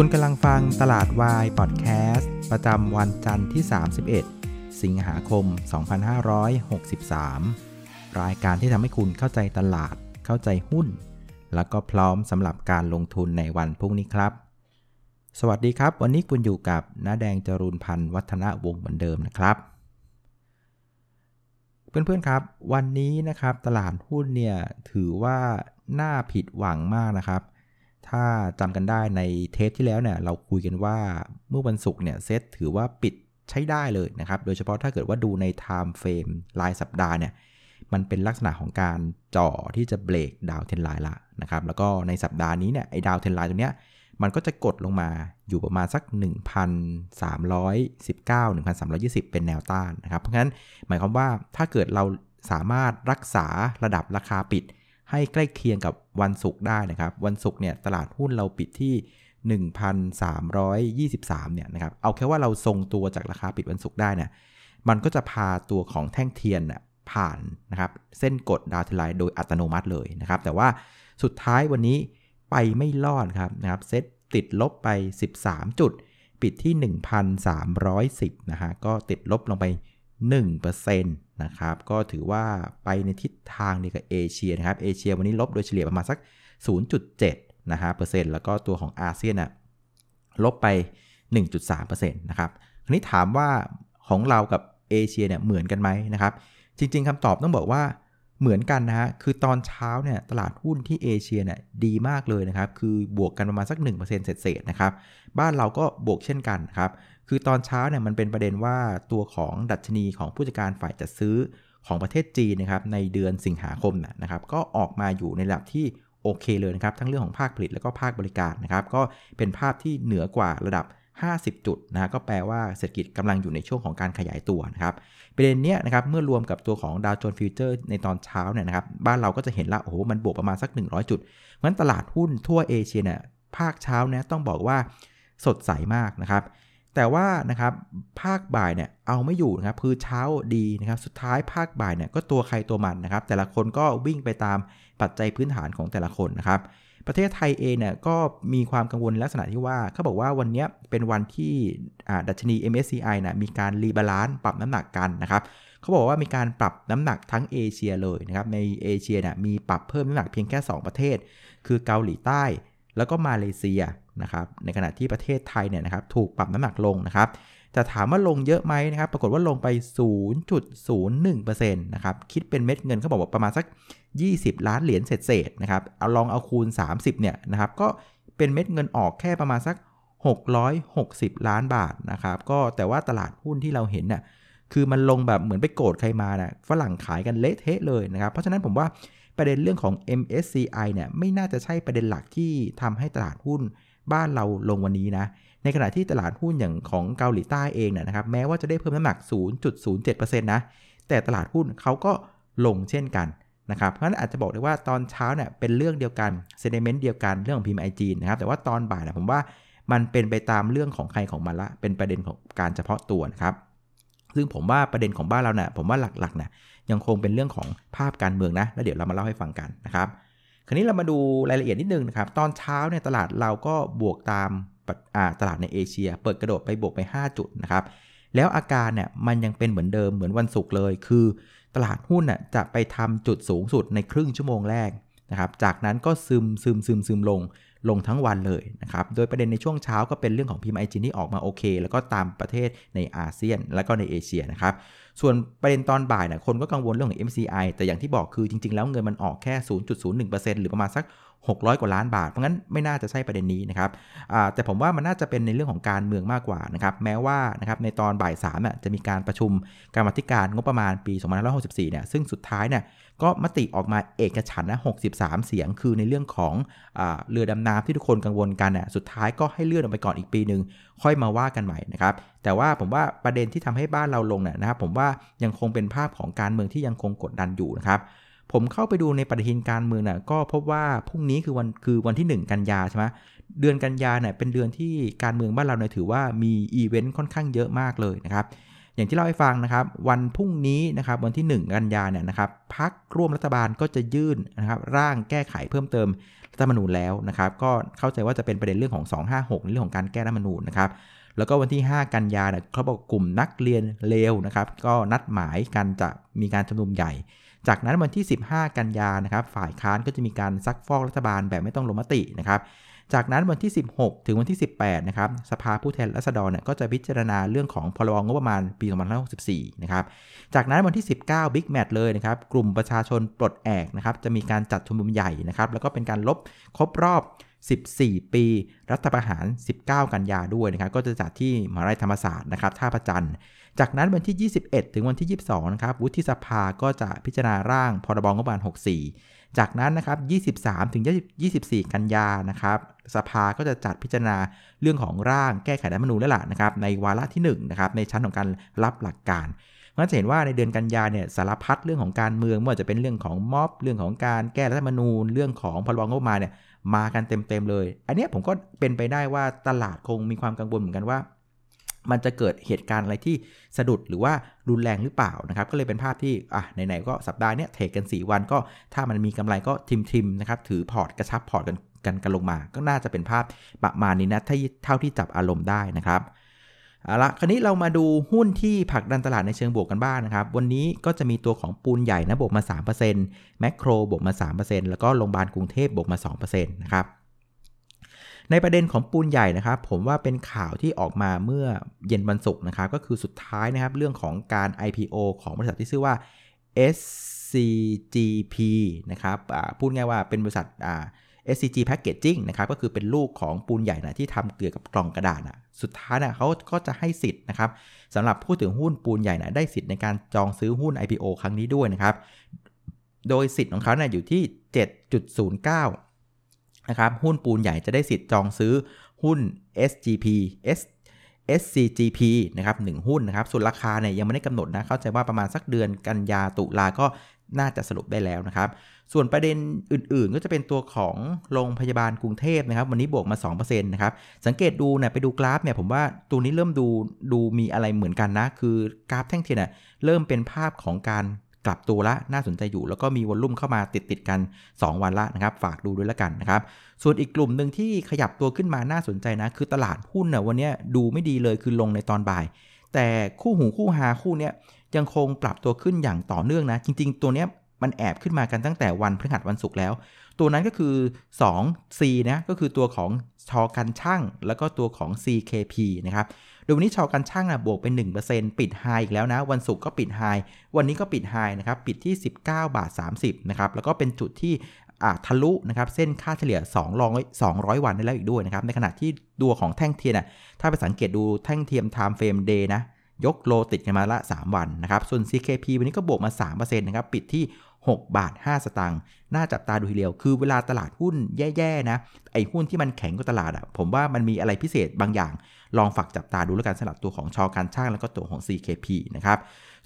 คุณกำลังฟังตลาดวายพอดแคสต์ประจำวันจันทร์ที่ 31 สิงหาคม 2563 รายการที่ทำให้คุณเข้าใจตลาด เข้าใจหุ้น แล้วก็พร้อมสำหรับการลงทุนในวันพรุ่งนี้ครับ สวัสดีครับ วันนี้คุณอยู่กับน้าแดงจรูนพันธ์วัฒนวงศ์เหมือนเดิมนะครับ เพื่อนๆครับ วันนี้นะครับตลาดหุ้นเนี่ยถือว่าน่าผิดหวังมากนะครับ ถ้าจำกันได้ในเทปที่แล้วเนี่ยเราคุยกันว่าเมื่อวันศุกร์เนี่ยเซตถือว่าปิดใช้ได้เลยนะครับ โดยเฉพาะถ้าเกิดว่าดูใน Time Frame รายสัปดาห์เนี่ยมันเป็นลักษณะของการจ่อที่จะเบรกดาวเทนไลน์ละนะครับ แล้วก็ในสัปดาห์นี้เนี่ยไอ้ดาวเทนไลน์ตัวเนี้ยมันก็จะกดลงมาอยู่ประมาณสัก 1,319 1,320 เป็นแนวต้านนะครับ เพราะฉะนั้นหมายความว่าถ้าเกิดเราสามารถรักษาระดับราคาปิด ให้ใกล้เคียงกับวันศุกร์ได้นะครับ วันศุกร์เนี่ยตลาดหุ้นเราปิดที่ 1,323 เนี่ยนะครับ เอาแค่ว่าเราทรงตัวจากราคาปิดวันศุกร์ได้เนี่ย มันก็จะพาตัวของแท่งเทียนผ่านนะครับ เส้นกดดาวเทนไลน์โดยอัตโนมัติเลยนะครับ แต่ว่าสุดท้ายวันนี้ไปไม่รอดครับนะครับ เซตติดลบไป 13 จุด ปิดที่ 1,310 นะฮะ ก็ติดลบลงไป 1%น นะครับ ก็ถือว่าไปในทิศทางเดียวกับเอเชียนะครับ เอเชียวันนี้ลบโดยเฉลี่ยประมาณสัก 0.7นะฮะเปอร์เซ็นต์แล้วก็ตัวของอาเซียนอะลบไป 1.3%นะครับทีนี้ถามว่าของเรากับเอเชียเนี่ยเหมือนกันไหมนะครับ จริง ๆคำตอบต้องบอกว่าเหมือนกันนะฮะ คือตอนเช้าเนี่ยตลาดหุ้นที่เอเชียเนี่ยดีมากเลยนะครับ คือบวกกันประมาณสัก 1%เศษๆนะครับ บ้านเราก็บวกเช่นกันครับ คือตอนเช้าเนี่ยมันเป็นประเด็นว่าตัวของดัชนีของผู้จัดการฝ่ายจัดซื้อของประเทศจีนนะครับในเดือนสิงหาคมนะครับ ก็ออกมาอยู่ในระดับที่โอเคเลยนะครับ ทั้งเรื่องของภาคผลิตแล้วก็ภาคบริการนะครับ ก็เป็นภาพที่เหนือกว่าระดับ 50 จุดนะก็แปลว่าเศรษฐกิจกำลังอยู่ในช่วงของการขยายตัวนะครับประเด็นเนี้ยนะครับเมื่อรวมกับตัวของดาวโจนส์ฟิวเจอร์ในตอนเช้าเนี่ยนะครับบ้านเราก็จะเห็นละโอ้โหมันบวกประมาณสัก 100 จุดเพราะฉะนั้นตลาดหุ้นทั่วเอเชียเนี่ยภาคเช้าเนี่ยต้องบอกว่าสดใสมากนะครับ แต่ว่านะครับภาคบ่ายเนี่ยเอาไม่อยู่นะครับคือเช้าดีนะครับสุดท้ายภาคบ่ายเนี่ยก็ตัวใครตัวมันนะครับ แต่ละคนก็วิ่งไปตามปัจจัยพื้นฐานของแต่ละคนนะครับ ประเทศไทยเองเนี่ยก็มีความกังวลลักษณะที่ว่าเขาบอกว่าวันนี้เป็นวันที่ดัชนี MSCI นะมีการ rebalance ปรับน้ำหนักกันนะครับเขาบอกว่ามีการปรับน้ำหนักทั้งเอเชียเลยนะครับ ในเอเชียเนี่ยมีปรับเพิ่มน้ำหนักเพียงแค่ 2 ประเทศ คือเกาหลีใต้ แล้วก็มาเลเซีย นะครับในขณะที่ประเทศไทยเนี่ยนะครับถูกปรับน้ำหนักลงนะครับแต่ถามว่าลงเยอะไหมนะครับปรากฏว่าลงไป 0.01%นะครับคิดเป็นเม็ดเงินเขาบอกว่าประมาณสัก 20 ล้านเหรียญเศษๆนะครับเอาลองเอาคูณ 30เนี่ยนะครับก็เป็นเม็ดเงินออกแค่ประมาณสัก 660 ล้านบาทนะครับก็แต่ว่าตลาดหุ้นที่เราเห็นน่ะคือมันลงแบบเหมือนไปโกรธใครมานะ่ะฝรั่งขายกันเละเทะเลยนะครับ เพราะฉะนั้นผมว่าประเด็นเรื่องของ MSCI เนี่ยไม่น่าจะใช่ประเด็นหลักที่ทำให้ตลาดหุ้น บ้านเราลงวันนี้นะ ในขณะที่ตลาดหุ้นอย่างของเกาหลีใต้เองนะครับ แม้ว่าจะได้เพิ่มน้ำหนัก 0.07%นะ แต่ตลาดหุ้นเขาก็ลงเช่นกันนะครับ เพราะฉะนั้นอาจจะบอกได้ว่าตอนเช้าเนี่ยเป็นเรื่องเดียวกันเซนเมนต์เดียวกันเรื่องของพิมพ์ไอจีนะครับ แต่ว่าตอนบ่ายนะผมว่ามันเป็นไปตามเรื่องของใครของมันละ เป็นประเด็นของการเฉพาะตัวนะครับ ซึ่งผมว่าประเด็นของบ้านเราเนะ่ยผมว่าหลักๆนะยังคงเป็นเรื่องของภาพการเมืองนะ แล้วเดี๋ยวเรามาเล่าให้ฟังกันนะครับ คราวนี้เรามาดูรายละเอียดนิดนึงนะครับ ตอนเช้าเนี่ยตลาดเราก็บวกตามตลาดในเอเชีย เปิดกระโดดไปบวกไป 5 จุดนะครับ แล้วอาการเนี่ยมันยังเป็นเหมือนเดิมเหมือนวันศุกร์เลย คือ ตลาดหุ้นน่ะจะไปทำจุดสูงสุดในครึ่งชั่วโมงแรกนะครับ จากนั้นก็ซึมซึมซึมซึมลง ลงทั้งวันเลยนะครับ โดยประเด็นในช่วงเช้าก็เป็นเรื่องของพิมพ์ไอจีที่ออกมาโอเค แล้วก็ตามประเทศในอาเซียน แล้วก็ในเอเชียนะครับ ส่วนประเด็นตอนบ่ายนะคนก็กังวลเรื่องของ MCI แต่อย่างที่บอกคือจริง ๆ แล้วเงินมันออกแค่ 0.01%หรือประมาณสัก 600 กว่าล้านบาท เพราะงั้นไม่น่าจะใช่ประเด็นนี้นะครับแต่ผมว่ามันน่าจะเป็นในเรื่องของการเมืองมากกว่านะครับแม้ว่านะครับในตอนบ่าย3น่ะจะมีการประชุมการมธิการงบประมาณปี2564เนี่ยซึ่งสุดท้ายเนี่ยก็มติออกมาเอกฉันนะ63 เสียง คือในเรื่องของอเรือดำน้ำที่ทุกคนกังวลกันน่ะสุดท้ายก็ให้เลื่อนออกไปก่อนอีกปีหนึ่งค่อยมาว่ากันใหม่นะครับแต่ว่าผมว่าประเด็นที่ทำให้บ้านเราลงเนี่ยนะครับผมว่ายังคงเป็นภาพของการเมืองที่ยังคงกดดันอยู่นะครับ ผมเข้าไปดูในปฏิทินการเมืองน่ะก็พบว่าพรุ่งนี้คือวันคือวันที่ 1 กันยาใช่ไหมเดือนกันยาเนี่ยเป็นเดือนที่การเมืองบ้านเราเนี่ยถือว่ามีอีเวนต์ค่อนข้างเยอะมากเลยนะครับอย่างที่เล่าให้ฟังนะครับ วันพรุ่งนี้นะครับวันที่ 1 กันยาเนี่ยนะครับพักร่วมรัฐบาลก็จะยื่นนะครับร่างแก้ไขเพิ่มเติมรัฐธรรมนูญแล้วนะครับ ก็เข้าใจว่าจะเป็นประเด็นเรื่องของ 256ในเรื่องของการแก้รัฐธรรมนูญนะครับ แล้วก็วันที่ 5 กันยาเนี่ยเขาบอกกลุ่มนักเรียนเลวนะครับ ก็นัดหมายกันจะมีการชุมนุมใหญ่ จากนั้นวันที่ 15 กันยานะครับ ฝ่ายค้านก็จะมีการซักฟอกรัฐบาลแบบไม่ต้องลงมตินะครับจากนั้นวันที่ 16 ถึงวันที่ 18 นะครับ สภาผู้แทนราษฎรเนี่ยก็จะพิจารณาเรื่องของพรบงบประมาณปี 2564 นะครับ จากนั้นวันที่ 19 บิ๊กแมตเลยนะครับ กลุ่มประชาชนปลดแอกนะครับ จะมีการจัดชุมนุมใหญ่นะครับ แล้วก็เป็นการลบครบรอบ 14 ปี รัฐประหาร 19 กันยาด้วยนะครับ ก็จะจัดที่มหาวิทยาลัยธรรมศาสตร์นะครับท่าประจันทร์จากนั้นวันที่ 21 ถึงวันที่ 22 นะครับ วุฒิสภาก็จะพิจารณาร่างพรบงบประมาณ 64 จากนั้นนะครับ 23 ถึง 24 กันยานะครับ สภาก็จะจัดพิจารณาเรื่องของร่างแก้ไขรัฐธรรมนูญแล้วล่ะนะครับ ในวาระที่1นะครับ ในชั้นของการรับหลักการมันจะเห็นว่าในเดือนกันยาเนี่ยสารพัดเรื่องของการเมืองไม่ว่าจะเป็นเรื่องของม็อบ เรื่องของการแก้รัฐธรรมนูญ เรื่องของพรบงบประมาณเนี่ย มากันเต็มๆเลย อันนี้ผมก็เป็นไปได้ว่าตลาดคงมีความกังวลเหมือนกันว่า มันจะเกิดเหตุการณ์อะไรที่สะดุดหรือว่ารุนแรงหรือเปล่านะครับ ก็เลยเป็นภาพที่อะไหนๆก็สัปดาห์นี้เทรดกัน 4 วันก็ถ้ามันมีกำไรก็ trim trim ๆนะครับถือพอร์ตกระชับพอร์ตกันกันกันลงมา ก็น่าจะเป็นภาพประมาณนี้นะที่เท่าที่จับอารมณ์ได้นะครับ เอาละคราวนี้เรามาดูหุ้นที่ผลักดันตลาดในเชิงบวกกันบ้างนะครับ วันนี้ก็จะมีตัวของปูนใหญ่นะบวกมา 3%แมคโครบวกมา 3%แล้วก็โรงพยาบาลกรุงเทพบวกมา 2%นะครับในประเด็นของปูนใหญ่นะครับผมว่าเป็นข่าวที่ออกมาเมื่อเย็นวันศุกร์นะครับก็คือสุดท้ายนะครับเรื่องของการ IPO ของบริษัทที่ชื่อว่า SCGP นะครับพูดง่ายว่าเป็นบริษัท SCG Packaging นะครับก็คือเป็นลูกของปูนใหญ่นะที่ทำเกี่ยวกับกล่องกระดาษนะสุดท้ายนะเขาก็จะให้สิทธิ์นะครับสำหรับผู้ถือหุ้นปูนใหญ่นะได้สิทธิ์ในการจองซื้อหุ้น IPO ครั้งนี้ด้วยนะครับ โดยสิทธิ์ของเขาเนะี่ยอยู่ที่ 7.09นะครับหุ้นปูนใหญ่จะได้สิทธิ์จองซื้อหุ้น SGP S SCGP นะครับ1หุ้นนะครับส่วนราคาเนี่ยยังไม่ได้กำหนดนะเข้าใจว่าประมาณสักเดือนกันยาตุลาก็ น่าจะสรุปได้แล้วนะครับ ส่วนประเด็นอื่นๆ ก็จะเป็นตัวของโรงพยาบาลกรุงเทพนะครับ วันนี้บวกมา 2%นะครับ สังเกตดูเนี่ยไปดูกราฟเนี่ยผมว่าตัวนี้เริ่มดูดูมีอะไรเหมือนกันนะ คือกราฟแท่งเทียนเน่ยเริ่มเป็นภาพของการกลับตัวละน่าสนใจอยู่ แล้วก็มีวอลลุ่มเข้ามาติดติดกัน 2 วันละนะครับ ฝากดูด้วยละกันนะครับ ส่วนอีกกลุ่มหนึ่งที่ขยับตัวขึ้นมาน่าสนใจนะ คือตลาดหุ้นเนี่ยวันนี้ดูไม่ดีเลยคือลงในตอนบ่าย แต่คู่หูคู่หาคู่เนี้ย ยังคงปรับตัวขึ้นอย่างต่อเนื่องนะ จริง ๆ ตัวเนี้ยมันแอบขึ้นมากันตั้งแต่วันพฤหัสวันศุกร์แล้ว ตัวนั้นก็คือ 2C นะก็คือตัวของชอกันช่าง แล้วก็ตัวของ CKP นะครับโดยวันนี้ชอกันช่างนะบวกเป็น 1%ปิดไฮอีกแล้วนะ วันศุกร์ก็ปิดไฮวันนี้ก็ปิดไฮนะครับปิดที่ 19 บาท 30นะครับแล้วก็เป็นจุดที่ทะลุนะครับเส้นค่าเฉลี่ย200 200 วันได้แล้วอีกด้วยนะครับในขณะที่ตัวของแท่งเทียนนะถ้าไปสังเกตดูแท่งเทียม time frame day นะ ยกโลติดกันมาละ 3 วันนะครับ ส่วน CKP วันนี้ก็บวกมา3%นะครับ ปิดที่ 6 บาท 5 สตางค์ น่าจับตาดูทีเดียว คือเวลาตลาดหุ้นแย่ๆนะ ไอ้หุ้นที่มันแข็งกว่าตลาดอะ่ะ ผมว่ามันมีอะไรพิเศษบางอย่าง ลองฝากจับตาดูแล้วกันสำหรับตัวของชอการช่างแล้วก็ตัวของ CKP นะครับ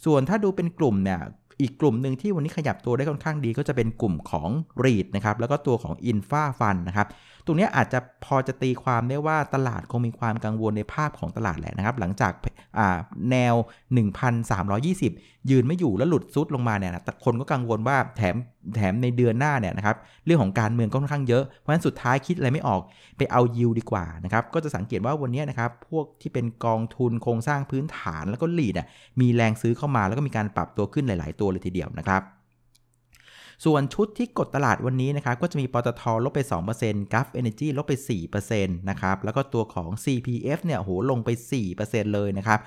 ส่วนถ้าดูเป็นกลุ่มเนี่ยอีกกลุ่มหนึ่งที่วันนี้ขยับตัวได้ค่อนข้างดีก็จะเป็นกลุ่มของ REIT นะครับแล้วก็ตัวของ Infa Fund นะครับ ตรงนี้อาจจะพอจะตีความได้ว่าตลาดคงมีความกังวลในภาพของตลาดแหละนะครับ หลังจากแนว 1,320 ยืนไม่อยู่แล้วหลุดซุดลงมาเนี่ยนะแต่คนก็กังวลว่าแถมแถมในเดือนหน้าเนี่ยนะครับเรื่องของการเมืองก็ค่อนข้างเยอะ เพราะฉะนั้นสุดท้ายคิดอะไรไม่ออกไปเอายิวดีกว่านะครับก็จะสังเกตว่าวันนี้นะครับพวกที่เป็นกองทุนโครงสร้างพื้นฐานแล้วก็หลีดอะมีแรงซื้อเข้ามาแล้วก็มีการปรับตัวขึ้นหลาย ๆ ตัวเลยทีเดียวนะครับ ส่วนชุดที่กดตลาดวันนี้นะครับก็จะมีปตทลบไป2% g u f Energy ลบไป 4%นะครับแล้วก็ตัวของ CPF เนี่ยโหลงไป 4%เลยนะครับ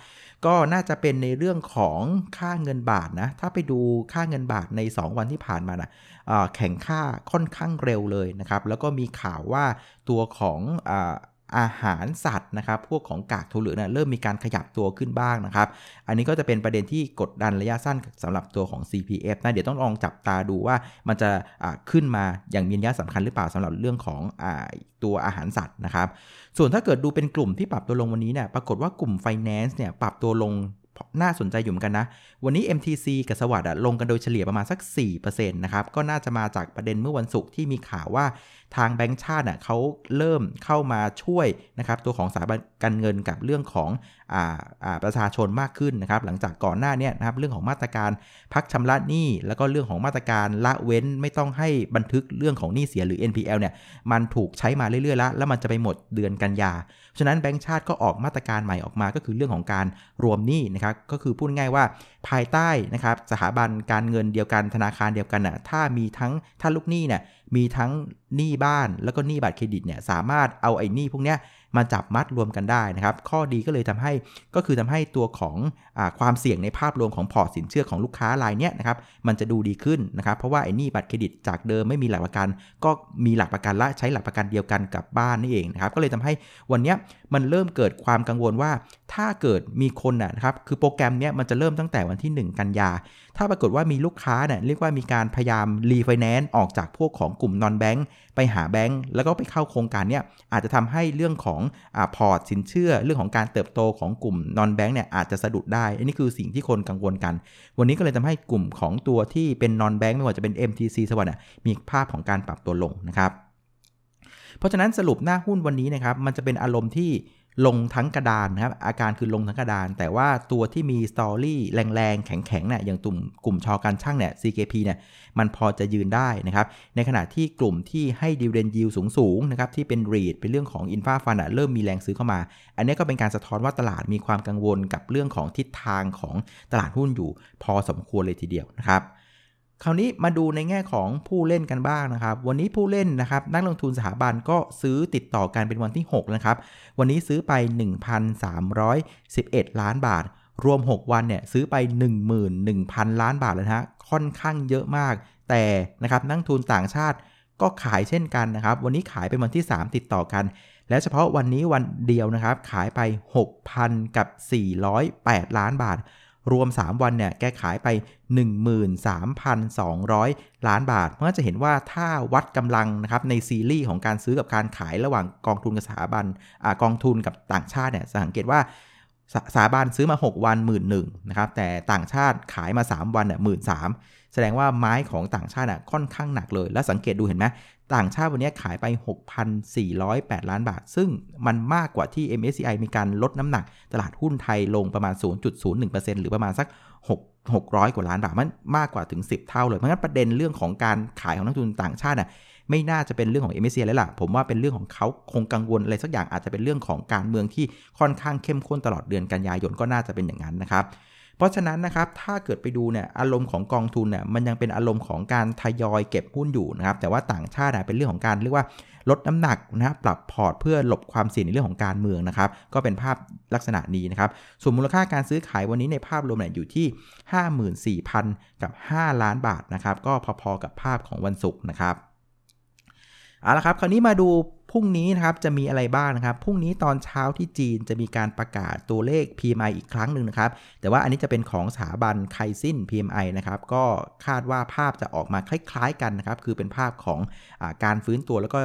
ก็น่าจะเป็นในเรื่องของค่าเงินบาทนะ ถ้าไปดูค่าเงินบาทใน 2 วันที่ผ่านมานะแข่งค่าค่อนข้างเร็วเลยนะครับ แล้วก็มีข่าวว่าตัวของอ อาหารสัตว์นะครับ พวกของกากถั่วเหลืองนะเริ่มมีการขยับตัวขึ้นบ้างนะครับ อันนี้ก็จะเป็นประเด็นที่กดดันระยะสั้นสำหรับตัวของ CPF นะ เดี๋ยวต้องลองจับตาดูว่ามันจะขึ้นมาอย่างมีนัยสำคัญหรือเปล่าสำหรับเรื่องของอตัวอาหารสัตว์นะครับ ส่วนถ้าเกิดดูเป็นกลุ่มที่ปรับตัวลงวันนี้เนี่ย ปรากฏว่ากลุ่ม Finance เนี่ยปรับตัวลง น่าสนใจอยู่เหมือนกันนะ วันนี้ MTC กับสวัสด์ลงกันโดยเฉลี่ยประมาณสัก 4%นะครับ ก็น่าจะมาจากประเด็นเมื่อวันศุกร์ที่มีข่าวว่าทางแบงก์ชาติเขาเริ่มเข้ามาช่วยนะครับตัวของสถาบันการเงินกับเรื่องของประชาชนมากขึ้นนะครับ หลังจากก่อนหน้านี้นะครับเรื่องของมาตรการพักชำระหนี้ แล้วก็เรื่องของมาตรการละเว้นไม่ต้องให้บันทึกเรื่องของหนี้เสียหรือ NPL เนี่ยมันถูกใช้มาเรื่อยๆแล้วแล้วมันจะไปหมดเดือนกันยาฉะนั้นแบงก์ชาติก็ออกมาตรการใหม่ออกมาก็คือเรื่องของการรวมหนี้นะครับก็คือพูดง่ายว่าภายใต้นะครับสถาบันการเงินเดียวกันธนาคารเดียวกันน่ะถ้ามีทั้งถ้าลูกหนี้เนี่ยมีทั้งหนี้บ้านแล้วก็หนี้บัตรเครดิตเนี่ยสามารถเอาไอ้หนี้พวกเนี้ย มาจับมัดรวมกันได้นะครับ ข้อดีก็เลยทำให้ก็คือทำให้ตัวของอความเสี่ยงในภาพรวมของพอร์ตสินเชื่อของลูกค้ารายเนี้ยนะครับมันจะดูดีขึ้นนะครับเพราะว่าไอ้นี่บัตรเครดิตจากเดิมไม่มีหลักประกัน ก็มีหลักประกันและใช้หลักประกันเดียวกันกับบ้านนี่เองนะครับก็เลยทำให้วันนี้มันเริ่มเกิดความกังวลว่าถ้าเกิดมีคนนะครับ คือโปรแกรมเนี้ยมันจะเริ่มตั้งแต่วันที่ 1 กันยา ถ้าปรากฏว่ามีลูกค้าเนี่ยเรียกว่ามีการพยายามรีไฟแนนซ์ออกจากพวกของกลุ่ม non-bank ไปหาแบงค์แล้วก็ไปเข้าโครงการเนี้ยอาจจะทำให้เรื่องของอพอร์ตสินเชื่อ เรื่องของการเติบโตของกลุ่มนอนแบงค์เนี่ยอาจจะสะดุดได้ อันนี้คือสิ่งที่คนกังวลกัน วันนี้ก็เลยทำให้กลุ่มของตัวที่เป็นนอนแบงค์ไม่ว่าจะเป็น MTC สวัสด์มีภาพของการปรับตัวลงนะครับ เพราะฉะนั้นสรุปหน้าหุ้นวันนี้นะครับมันจะเป็นอารมณ์ที่ ลงทั้งกระดานนะครับ อาการคือลงทั้งกระดาน แต่ว่าตัวที่มีสตอรี่แรงๆ แข็งๆเนี่ยอย่างตุ่มกลุ่มชอการช่างเนี่ย CKP เนี่ยมันพอจะยืนได้นะครับ ในขณะที่กลุ่มที่ให้ดิวเดนยิวสูงๆนะครับที่เป็นรีดเป็นเรื่องของอินฟาฟันเริ่มมีแรงซื้อเข้ามา อันนี้ก็เป็นการสะท้อนว่าตลาดมีความกังวลกับเรื่องของทิศทางของตลาดหุ้นอยู่ พอสมควรเลยทีเดียวนะครับ คราวนี้มาดูในแง่ของผู้เล่นกันบ้างนะครับ วันนี้ผู้เล่นนะครับนักลงทุนสถาบันก็ซื้อติดต่อกันเป็นวันที่6นะครับ วันนี้ซื้อไป 1,311 ล้านบาท รวม 6 วันเนี่ยซื้อไป 11,000 ล้านบาทเลยนะฮะค่อนข้างเยอะมาก แต่นะครับนักทุนต่างชาติก็ขายเช่นกันนะครับ วันนี้ขายเป็นวันที่ 3 ติดต่อกัน และเฉพาะวันนี้วันเดียวนะครับ ขายไป 6,000 กับ 408 ล้านบาท รวม 3 วันเนี่ยแกขายไป 13,200 ล้านบาท เพราะจะเห็นว่าถ้าวัดกำลังนะครับในซีรีส์ของการซื้อกับการขายระหว่างกองทุนกับสถาบันอกองทุนกับต่างชาติเนี่ยสังเกตว่า สถาบันซื้อมา 6 วันหมื่นหนึ่งนะครับแต่ต่างชาติขายมา 3 วันเนี่ยหมื่นสามแสดงว่าไม้ของต่างชาติอะค่อนข้างหนักเลย แล้วสังเกตดูเห็นไหมต่างชาติวันนี้ขายไป 6,408 ล้านบาท ซึ่งมันมากกว่าที่ MSCI มีการลดน้ำหนัก ตลาดหุ้นไทยลงประมาณ 0.01%หรือประมาณสัก 6 600 กว่าล้านบาทมันมากกว่าถึง 10 เท่าเลยเพราะงั้นประเด็นเรื่องของการขายของนักทุนต่างชาติน่ะ ไม่น่าจะเป็นเรื่องของ MSCI แล้วล่ะ ผมว่าเป็นเรื่องของเขาคงกังวลอะไรสักอย่างอาจจะเป็นเรื่องของการเมืองที่ค่อนข้างเข้มข้นตลอดเดือนกันยายนก็น่าจะเป็นอย่างนั้นนะครับเพราะฉะนั้นนะครับถ้าเกิดไปดูเนี่ยอารมณ์ของกองทุนเนี่ยมันยังเป็นอารมณ์ของการทยอยเก็บหุ้นอยู่นะครับแต่ว่าต่างชาติเป็นเรื่องของการเรียกว่าลดน้ำหนักนะครับปรับพอร์ตเพื่อหลบความเสี่ยงในเรื่องของการเมืองนะครับก็เป็นภาพลักษณะนี้นะครับส่วนมูลค่าการซื้อขายวันนี้ในภาพรวมเนี่ยอยู่ที่ 54,000 กับ 5 ล้านบาทนะครับก็พอๆกับภาพของวันศุกร์นะครับ เอาละครับ คราวนี้มาดู พรุ่งนี้นะครับจะมีอะไรบ้างนะครับ พรุ่งนี้ตอนเช้าที่จีนจะมีการประกาศตัวเลข PMI อีกครั้งหนึ่งนะครับ แต่ว่าอันนี้จะเป็นของสถาบันไคซิน PMI นะครับ ก็คาดว่าภาพจะออกมาคล้าย ๆกันนะครับ คือเป็นภาพของอการฟื้นตัวแล้วก็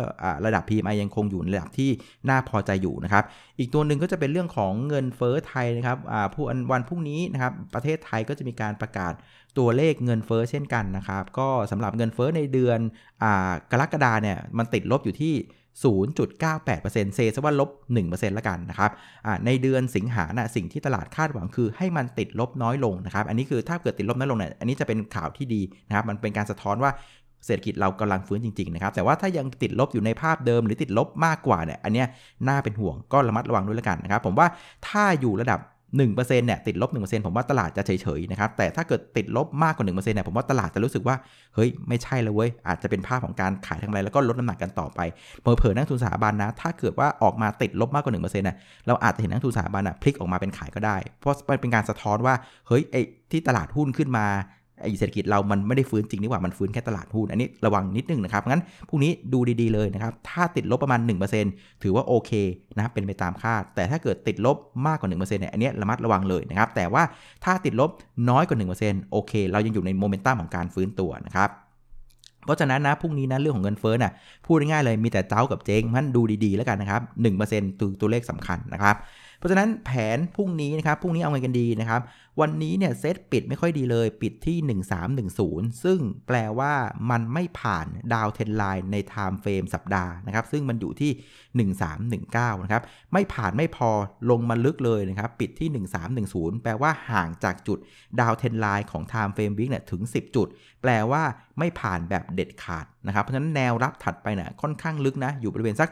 ระดับ PMI ยังคงอยู่ในระดับที่น่าพอใจอยู่นะครับ อีกตัวหนึ่งก็จะเป็นเรื่องของเงินเฟ้อไทยนะครับผู้วันพรุ่งนี้นะครับ ประเทศไทยก็จะมีการประกาศตัวเลขเงินเฟ้อเช่นกันนะครับ ก็สำหรับเงินเฟ้อในเดือนอกรกฎาเนี่ยมันติดลบอยู่ที่ 0.98%เซซะว่าลบ 1%ละกันนะครับในเดือนสิงหานะสิ่งที่ตลาดคาดหวังคือให้มันติดลบน้อยลงนะครับ อันนี้คือถ้าเกิดติดลบน้อยลงเนี่ยอันนี้จะเป็นข่าวที่ดีนะครับ มันเป็นการสะท้อนว่าเศรษฐกิจเรากำลังฟื้นจริงๆนะครับแต่ว่าถ้ายังติดลบอยู่ในภาพเดิมหรือติดลบมากกว่าเนี่ยอันนี้น่าเป็นห่วงก็ระมัดระวังด้วยละกันนะครับผมว่าถ้าอยู่ระดับ 1%เนี่ยติดลบ 1%ผมว่าตลาดจะเฉยๆนะครับแต่ถ้าเกิดติดลบมากกว่า 1%เนี่ยผมว่าตลาดจะรู้สึกว่าเฮ้ยไม่ใช่แล้วเว้ยอาจจะเป็นภาพของการขายทางไรแล้วก็ลดน้ำหนักกันต่อไปเผลอๆนักทุนสถาบันนะ ถ้าเกิดว่าออกมาติดลบมากกว่า1%เนี่ยเราอาจจะเห็นนักทุนสถาบันอะพลิกออกมาเป็นขายก็ได้ เพราะเป็นการสะท้อนว่าเฮ้ยไอ้ที่ตลาดหุ้นขึ้นมา ไอเศรษฐกิจเรามันไม่ได้ฟื้นจริงนี่หว่ามันฟื้นแค่ตลาดหุ้นอันนี้ระวังนิดนึงนะครับงั้นพรุ่งนี้ดูดีๆเลยนะครับถ้าติดลบประมาณ 1%ถือว่าโอเคนะครับเป็นไปตามคาด แต่ถ้าเกิดติดลบมากกว่า 1%เนี่ยอันนี้ระมัดระวังเลยนะครับแต่ว่าถ้าติดลบน้อยกว่า 1%โอเค เรายังอยู่ในโมเมนตัมของการฟื้นตัวนะครับเพราะฉะนั้นนะพรุ่งนี้นะเรื่องของเงินเฟ้อน่ะพูดง่ายๆเลยมีแต่เจ้ากับเจ๊งมันดูดีๆแล้วกันนะครับ1%ตัวตัวเลขสำคัญนะครับ เพราะฉะนั้นแผนพรุ่งนี้นะครับพรุ่งนี้เอาไงกันดีนะครับ วันนี้เนี่ยเซตปิดไม่ค่อยดีเลยปิดที่ 1310 ซึ่งแปลว่ามันไม่ผ่าน downtrend line ใน time frame สัปดาห์นะครับ ซึ่งมันอยู่ที่ 1319 นะครับ ไม่ผ่านไม่พอลงมาลึกเลยนะครับ ปิดที่ 1310 แปลว่าห่างจากจุด downtrend line ของ time frame week เนี่ยถึง 10 จุด แปลว่าไม่ผ่านแบบเด็ดขาดนะครับ เพราะฉะนั้นแนวรับถัดไปเนี่ยค่อนข้างลึกนะ อยู่บริเวณสัก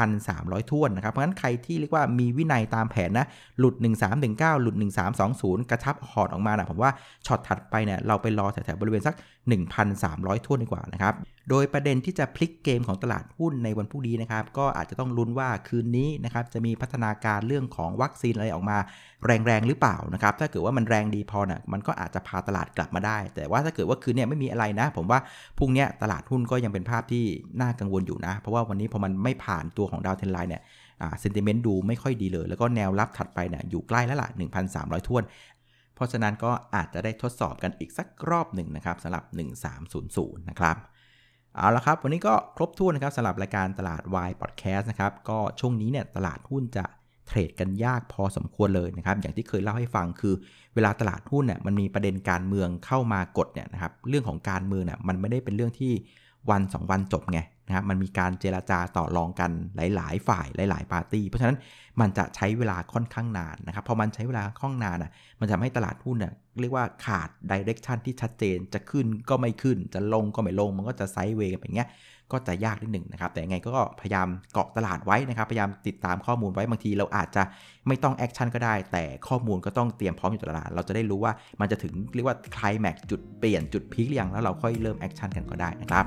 1,300 ถ้วนนะครับ เพราะฉะนั้นใครที่เรียกว่ามีวินัยตามแผนนะ หลุด 1319 หลุด 1320กระชับพอร์ตออกมานะผมว่าช็อตถัดไปเนี่ยเราไปรอแถวๆบริเวณสัก 1,300ท่นดีกว่านะครับโดยประเด็นที่จะพลิกเกมของตลาดหุ้นในวันพรุ่งนี้นะครับก็อาจจะต้องลุ้นว่าคืนนี้นะครับจะมีพัฒนาการเรื่องของวัคซีนอะไรออกมา แรงๆหรือเปล่านะครับถ้าเกิดว่ามันแรงดีพอนะ่ะมันก็อาจจะพาตลาดกลับมาได้ แต่ว่าถ้าเกิดว่าคืนนี้ไม่มีอะไรนะ ผมว่าพรุ่งนี้ตลาดหุ้นก็ยังเป็นภาพที่น่ากังวลอยู่นะ เพราะว่าวันนี้พอมันไม่ผ่านตัวของดาวเทนไลน์เนี่ยเซนติเมนต์ดูไม่ค่อยดีเลย แล้วก็แนวรับถัดไปเนี่ยอยู่ใกล้แล้วล่ะ 1,300ท้วน เพราะฉะนั้นก็อาจจะได้ทดสอบกันอีกสักรอบหนึ่งนะครับสำหรับ 1300 นะครับ เอาละครับ วันนี้ก็ครบถ้วนนะครับสำหรับรายการตลาดวายพอดแคสต์นะครับ ก็ช่วงนี้เนี่ยตลาดหุ้นจะเทรดกันยากพอสมควรเลยนะครับ อย่างที่เคยเล่าให้ฟังคือ เวลาตลาดหุ้นเนี่ยมันมีประเด็นการเมืองเข้ามากดเนี่ยนะครับ เรื่องของการเมืองเนี่ยมันไม่ได้เป็นเรื่องที่วัน 2 วันจบไง นะครับมันมีการเจราจาต่อรองกันหลาย ๆ ฝ่ายหลาย ๆ ปาร์ตี้ เพราะฉะนั้นมันจะใช้เวลาค่อนข้างนานนะครับ พอมันใช้เวลาค่อนข้างนานอะ มันจะให้ตลาดหุ้นเนี่ยเรียกว่าขาด direction ที่ชัดเจน จะขึ้นก็ไม่ขึ้น จะลงก็ไม่ลง มันก็จะ sideway แบบเงี้ย ก็จะยากนิดหนึ่งนะครับ แต่ยังไงก็พยายามเกาะตลาดไว้นะครับ พยายามติดตามข้อมูลไว้ บางทีเราอาจจะไม่ต้อง action ก็ได้ แต่ข้อมูลก็ต้องเตรียมพร้อมอยู่ตลาด เราจะได้รู้ว่ามันจะถึงเรียกว่าคลายแม็กจุดเปลี่ยนจุด peak หรือยัง แล้วเราค่อยเริ่ม action กันก็ได้นะครับ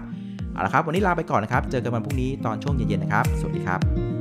เอาละครับ วันนี้ลาไปก่อนนะครับ เจอกันวันพรุ่งนี้ตอนช่วงเย็นๆนะครับ สวัสดีครับ